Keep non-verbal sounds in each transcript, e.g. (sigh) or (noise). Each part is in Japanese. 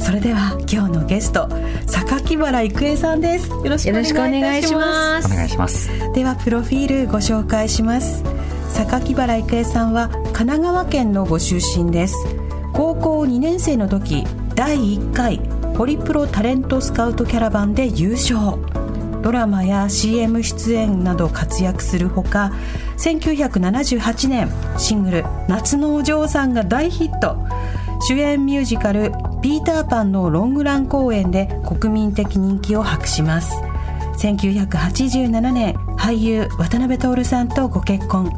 それでは今日のゲスト榊原郁恵さんです。よろしくお願いします。お願いします。ではプロフィールご紹介します。榊原郁恵さんは神奈川県のご出身です。高校2年生の時第1回ホリプロタレントスカウトキャラバンで優勝。ドラマや CM 出演など活躍するほか1978年シングル「夏のお嬢さん」が大ヒット。主演ミュージカル「ピーターパン」のロングラン公演で国民的人気を博します。1987年俳優渡辺徹さんとご結婚。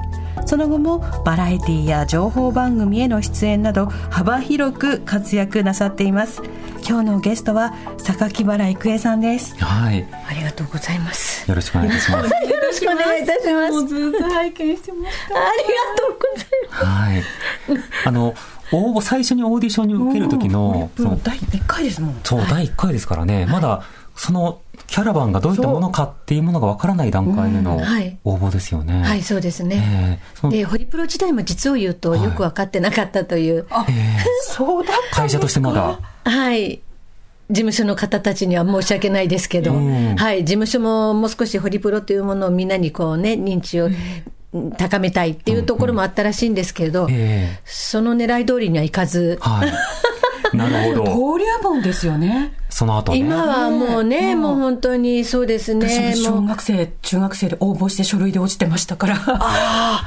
その後もバラエティや情報番組への出演など幅広く活躍なさっています。今日のゲストは榊原郁恵さんです。はい。ありがとうございます。よろしくお願いいたします。(laughs) よろしくお願いいたします。もうずっと拝見してました。ありがとうございます。はい。あの応募最初にオーディションに受ける時のその第1回ですもん。そう第1回ですからね。まだそのキャラバンがどういったものかっていうものがわからない段階でのはい。応募ですよね。はい、そうですね。えーで、ホリプロ時代も実を言うとよく分かってなかったという、そうだ会社としてまだ。はい。事務所の方たちには申し訳ないですけど、うん。はい、事務所ももう少しホリプロというものをみんなにこうね、認知を高めたいっていうところもあったらしいんですけれど、えその狙い通りにはいかず。ー、はい。(laughs) なるほど。登竜門ですよね。その後ね。今はもうね、もう本当にそうですね、私も小学生中学生で応募して書類で落ちてましたから。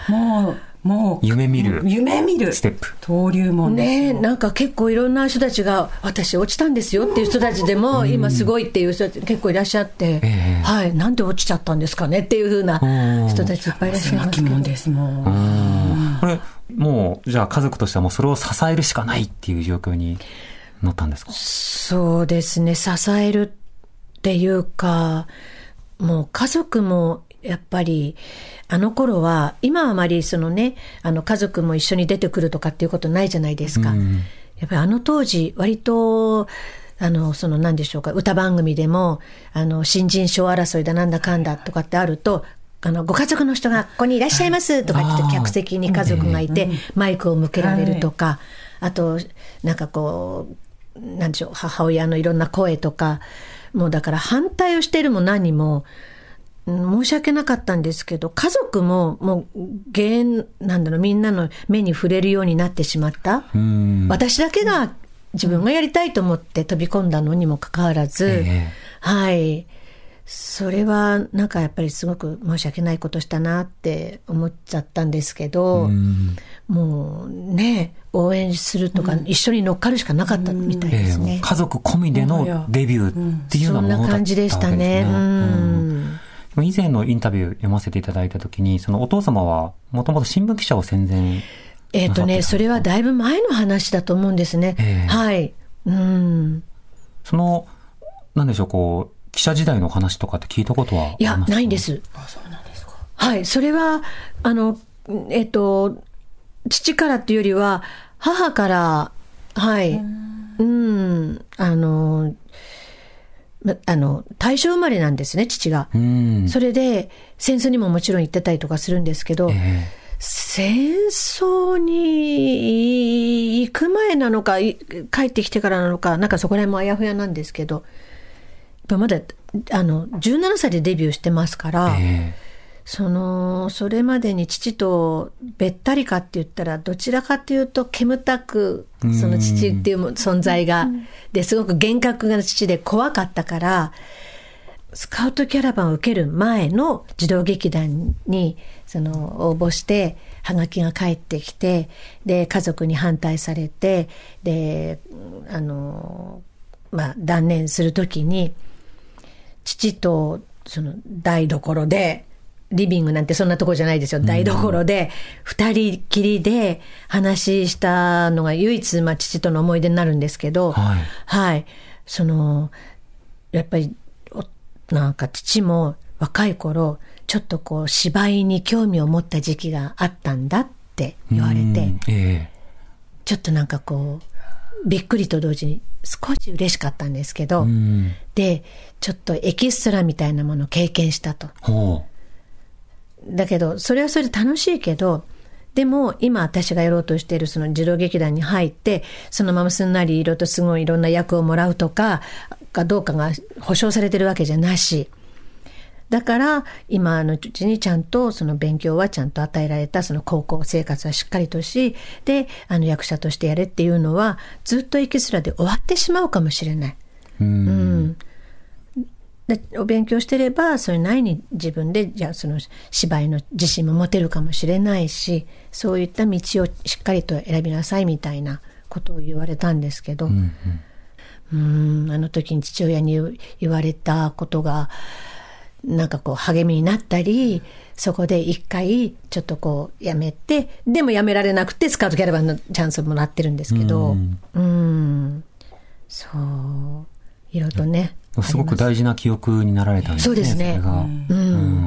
もうもう。夢見る夢見るステップ。登竜門ですねよなんか結構いろんな人たちが、私落ちたんですよっていう人たちでも、今すごいっていう人たち結構いらっしゃって、ええ。はい、なんで落ちちゃったんですかねっていうふうな人たちいっぱいいらっしゃいますけど。門ですもう。んん。これ、もう、じゃあ家族としてはもうそれを支えるしかないっていう状況になったんですか？そうですね、支えるっていうか、もう家族もやっぱり、あの頃は、今はあまりそのね、あの家族も一緒に出てくるとかっていうことないじゃないですか。うん。やっぱりあの当時、割と、あの、その何でしょうか、歌番組でも、あの、新人賞争いだなんだかんだとかってあると、あの、ご家族の人がここにいらっしゃいますとか言って客席に家族がいて、マイクを向けられるとか、あと、なんかこう、なんでしょう、母親のいろんな声とか、もうだから反対をしているも何も、うん申し訳なかったんですけど、家族ももう芸、なんだろう、みんなの目に触れるようになってしまった。うん。私だけが自分がやりたいと思って飛び込んだのにもかかわらず、ええはい。それはなんかやっぱりすごく申し訳ないことしたなって思っちゃったんですけど、うんもうね、応援するとか、一緒に乗っかるしかなかったみたいえですね。え家族込みでのデビューっていうようそなんものだったわけですね。な感じでしたね。ううんん。以前のインタビュー読ませていただいたときに、そのお父様はもともと新聞記者を戦前えっ、とね、それはだいぶ前の話だと思うんですね。ええはい。うん。その、なんでしょう、こう、記者時代の話とかって聞いたことはあいや、りますか？ないんで。す。はい、それは、あの、えっと、父からっていうよりは、母から、はい、うん、あの、まあの、大正生まれなんですね、父が。うん。それで、戦争にももちろん行ってたりとかするんですけど、え戦争に行く前なのか、い帰ってきてからなのか、なんかそこら辺もあやふやなんですけど、ぱまだ、あの、17歳でデビューしてますから、ええ。その、それまでに父とべったりかって言ったら、どちらかというと、煙たく、その父っていう存在が、で、すごく厳格な父で怖かったから、スカウトキャラバンを受ける前の児童劇団に、その、応募して、はがきが返ってきて、で、家族に反対されて、で、あの、まあ、断念するときに、父とその台所で、リビングなんてそんなとこじゃないですよ。台所で、二人きりで話したのが唯一、まあ父との思い出になるんですけど、はいはい。その、やっぱり、おなんか父も若い頃、ちょっとこう芝居に興味を持った時期があったんだって言われて、うんえちょっとなんかこう、びっくりと同時に少し嬉しかったんですけど、えうん。で、ちょっとエキストラみたいなものを経験したと。ほだけど、それはそれで楽しいけど、でも今私がやろうとしているその児童劇団に入って、そのまますんなりいろいろとすごいいろんな役をもらうとか、かどうかが保証されてるわけじゃなし。だから今のうちにちゃんとその勉強はちゃんと与えられたその高校生活はしっかりとし、で、あの役者としてやれっていうのはずっとエキストラで終わってしまうかもしれない。う。うん。うんでお勉強してればそれなりに自分でじゃあその芝居の自信も持てるかもしれないしそういった道をしっかりと選びなさいみたいなことを言われたんですけど、うんうんあの時に父親に言われたことがなんかこう励みになったりそこで一回ちょっとこうやめてでもやめられなくてスカウトキャラバンのチャンスをもらってるんですけど。うん。うん。そう。いろいろとねす。ごく大事な記憶になられたんですね。そうですね。うん。う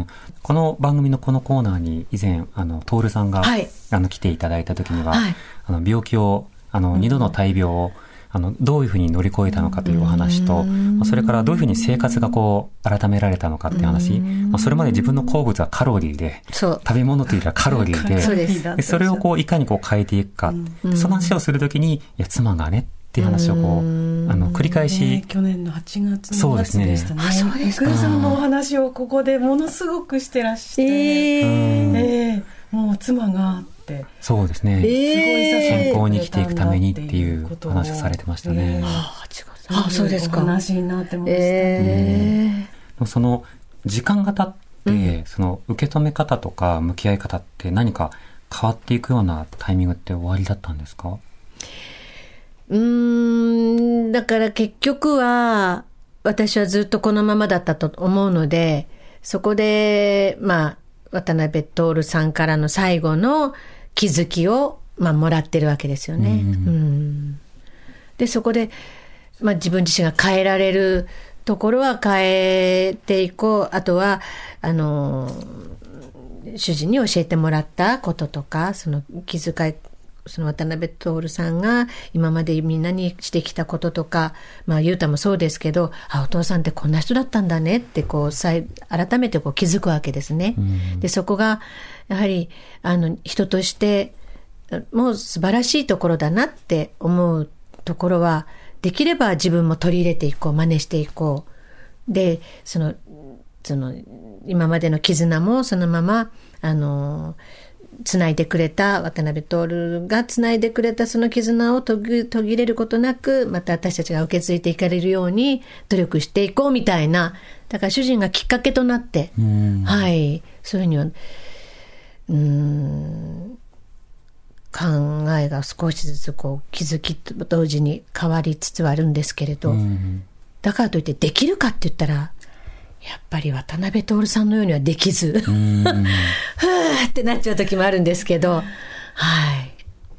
ん。この番組のこのコーナーに以前、あの、トールさんが、はい。あの、来ていただいた時には、はい。あの、病気を、あの、二度の大病を、あの、どういうふうに乗り越えたのかというお話と、まあそれからどういうふうに生活がこう、改められたのかっていう話、まあそれまで自分の好物はカロリーで、食べ物というよりはカロリーで、それをこういかにこう変えていくか、その話をするときに、いや、妻がねっていう話をこう、あの、繰り返し、ね去年の8月のそうですね。末でしたね。あそうですか。さんのお話をここでものすごくしてらして、ええもう妻がって、そうですね。えー。健康に生きていくためにっていう話をされてましたね。あそうですか。お話になってました。えでもその時間が経って、その受け止め方とか向き合い方って何か変わっていくようなタイミングって終わりだったんですか？ー、うーんだから結局は私はずっとこのままだったと思うのでそこでまあ渡辺徹さんからの最後の気づきを、まあ、もらってるわけですよね。うんでそこで、まあ、自分自身が変えられるところは変えていこう。あとはあの主人に教えてもらったこととかその気遣いその渡辺徹さんが今までみんなにしてきたこととか、まあ、雄太もそうですけど、あ、お父さんってこんな人だったんだねって、こう、再改めてこう気づくわけですね。で、そこが、やはり、あの、人として、もう素晴らしいところだなって思うところは、できれば自分も取り入れていこう、真似していこう。で、その、その、今までの絆もそのまま、あの、つないでくれた、渡辺徹がつないでくれたその絆を途切途切れることなく、また私たちが受け継いでいかれるように努力していこうみたいな、だから主人がきっかけとなって、うん。はい、そういうふうには、うーん、考えが少しずつこう気づきと同時に変わりつつはあるんですけれど、うん。だからといってできるかって言ったら、やっぱり渡辺徹さんのようにはできず、うん (laughs) ふーってなっちゃう時もあるんですけど、はい。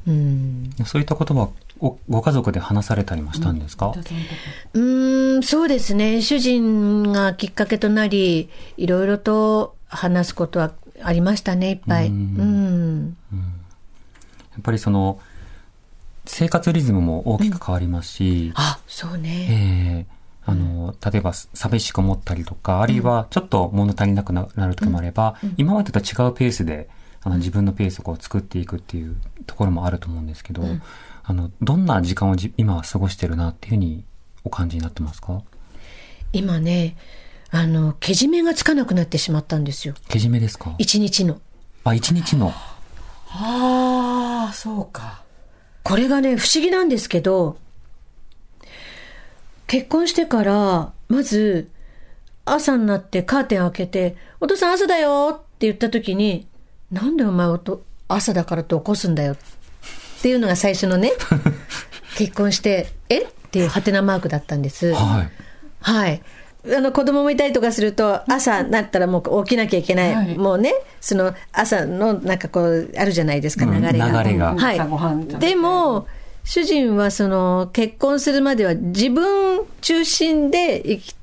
うん、そういった言葉はごご家族で話されたりもしたんですか、うーんそうですね。主人がきっかけとなり、いろいろと話すことはありましたね、いっぱい。うん。やっぱりその生活リズムも大きく変わりますし、あ、そうね。ええあの、例えば寂しく思ったりとか、あるいはちょっと物足りなくなる時もあれば、今までと違うペースで、あの自分のペースをこう作っていくっていうところもあると思うんですけど、あの、どんな時間をじ今は過ごしてるなっていうふうにお感じになってますか？今ね、あの、けじめがつかなくなってしまったんですよ。けじめですか？一日の。あ、一日の。ああ、そうか。これがね、不思議なんですけど、結婚してから、まず、朝になってカーテン開けて、お父さん朝だよって言った時に、なんでお前おと朝だからって起こすんだよっていうのが最初のね、(laughs) 結婚して、え？っていうハテナマークだったんです。はい。はい。あの子供もいたりとかすると朝なったらもう起きなきゃいけない、はいもうねその朝のなんかこうあるじゃないですかうん流れが。流れがはい朝ごはん食べ、てでも主人はその結婚するまでは自分中心で生き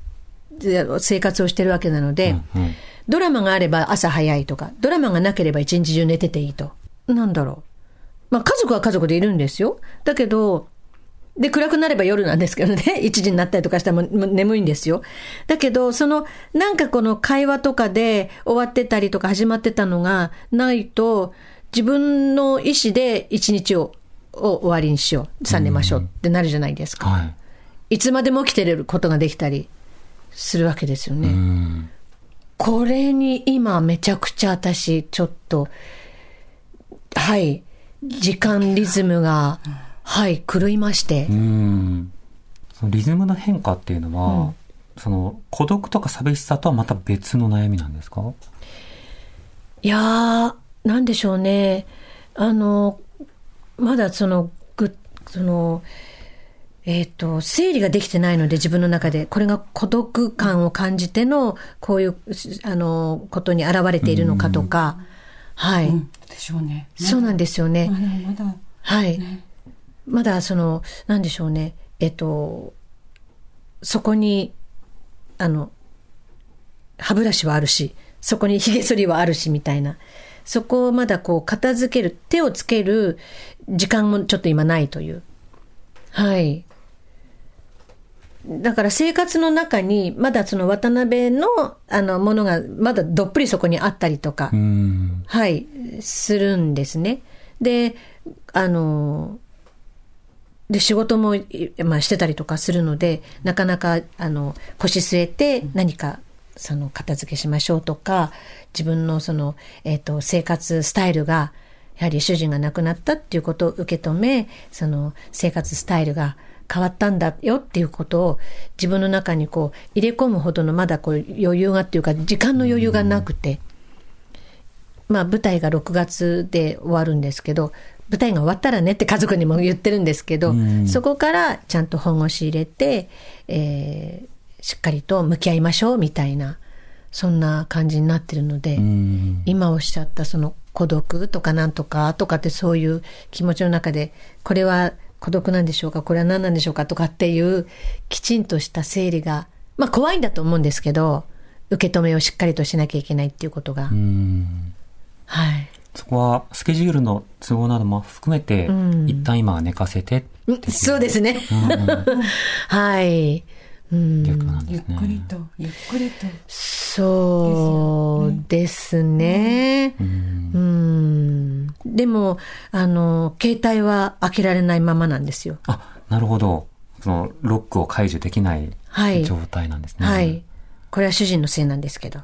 生活をしてるわけなので、うんうん。ドラマがあれば朝早いとかドラマがなければ一日中寝てていいと。なんだろう。まあ家族は家族でいるんですよ。だけどで、暗くなれば夜なんですけどね、(laughs) 1時になったりとかしたら眠いんですよ。だけど、その、なんかこの会話とかで終わってたりとか始まってたのがないと、自分の意思で一日をを終わりにしよう。さあ寝ましょうってなるじゃないですか。はい。いつまでも起きてることができたりするわけですよね。うん。これに今めちゃくちゃ私ちょっとはい時間リズムがはい狂いましてうん。そのリズムの変化っていうのは、その孤独とか寂しさとはまた別の悩みなんですか？いやーなんでしょうねあのまだそのぐそのえっ、と整理ができてないので自分の中でこれが孤独感を感じてのこういうあのことに現れているのかとか、はい、うん。でしょうね。そうなんですよね。まだまだ。はい。ねまだその、なんでしょうね。えっと、そこに、あの、歯ブラシはあるし、そこに髭剃りはあるし、みたいな。そこをまだこう、片付ける、手をつける時間もちょっと今ないという。はい。だから生活の中に、まだその渡辺の、あの、ものが、まだどっぷりそこにあったりとか、うん。はい、するんですね。で、あの、で、仕事も、いまあ、してたりとかするので、なかなか、あの、腰据えて何か、その、片付けしましょうとか、自分のその、えっ、と、生活スタイルが、やはり主人が亡くなったっていうことを受け止め、その、生活スタイルが変わったんだよっていうことを、自分の中にこう、入れ込むほどのまだこう、余裕がっていうか、時間の余裕がなくて、まあ舞台が6月で終わるんですけど、舞台が終わったらねって家族にも言ってるんですけど、うん。そこからちゃんと本腰入れて、えーしっかりと向き合いましょうみたいな、そんな感じになってるので、うん。今おっしゃったその孤独とかなんとかとかってそういう気持ちの中で、これは孤独なんでしょうか、これは何なんでしょうかとかっていうきちんとした整理が、まあ怖いんだと思うんですけど、受け止めをしっかりとしなきゃいけないっていうことが。うん。はい。そこはスケジュールの都合なども含めて、ん一旦今は寝かせてってうんそうですね。(laughs) はい。うんいうことなんでゆっすね。くりと、ゆっくりと。そうですね。うんうん。でも、あの、携帯は開けられないままなんですよ。あ、なるほど。その、ロックを解除できないはい状態なんですね。はい。これは主人のせいなんですけど。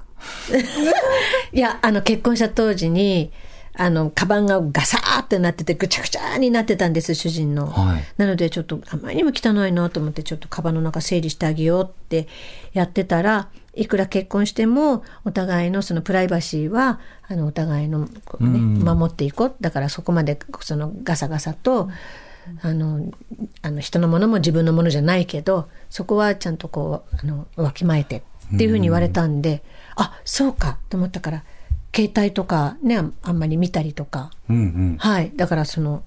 (laughs) いや、あの、結婚した当時に、あの、カバンがガサーってなってて、ぐちゃぐちゃになってたんです、主人の。はいなので、ちょっと、あまりにも汚いなと思って、ちょっとカバンの中整理してあげようってやってたら、いくら結婚しても、お互いのそのプライバシーは、あの、お互いの、ね、うん守っていこう。だからそこまで、そのガサガサと、あの、あの人のものも自分のものじゃないけど、そこはちゃんとこう、あの、わきまえてっていうふうに言われたんで、あ、そうかと思ったから、携帯とかね、ああんまり見たりとか、うんうん。はい。だからその、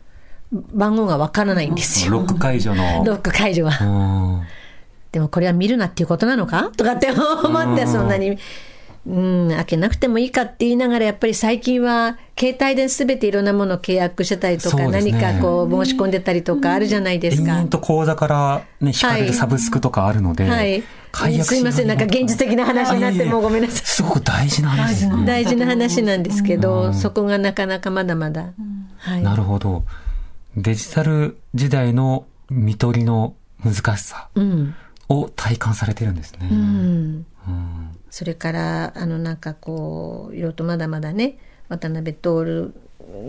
番号がわからないんですよ。ロック解除の。(laughs) ロック解除は。うんでもこれは見るなっていうことなのか？とかって思って、そんなにうん、開けなくてもいいかって言いながら、やっぱり最近は、携帯で全ていろんなものを契約してたりとか、ね何かこう、申し込んでたりとかあるじゃないですか。延々と口座からね、引かれるサブスクとかあるので、はい。解約すいません、なんか現実的な話になって、もうごめんなさい。すごく大事な話ですね。大事な話なんですけど、そこがなかなかまだまだ。はい。なるほど。デジタル時代の見取りの難しさうん。を体感されてるんですね。うん。うんそれから、あの、なんかこう、いろいろとまだまだね、渡辺徹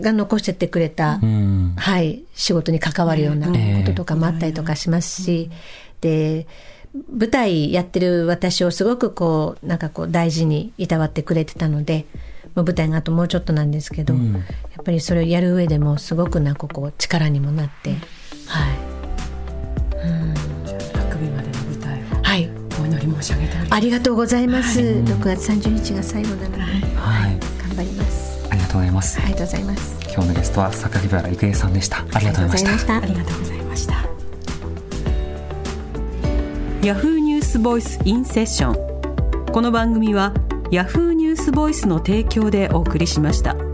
が残してってくれた、うん。はい、仕事に関わるようなこととかもあったりとかしますし、で、舞台やってる私をすごくこう、なんかこう大事にいたわってくれてたので、もう舞台があともうちょっとなんですけど、うん。やっぱりそれをやる上でもすごくなんかこう力にもなって、はい。楽申し上げておりますありがとうございます。6月30日が最後なので、はい。頑張ります。ありがとうございます。ありがとうございます。今日のゲストは榊原郁恵さんでした。ありがとうございました。ありがとうございましたヤフーニュースボイスインセッションこの番組はヤフーニュースボイスの提供でお送りしました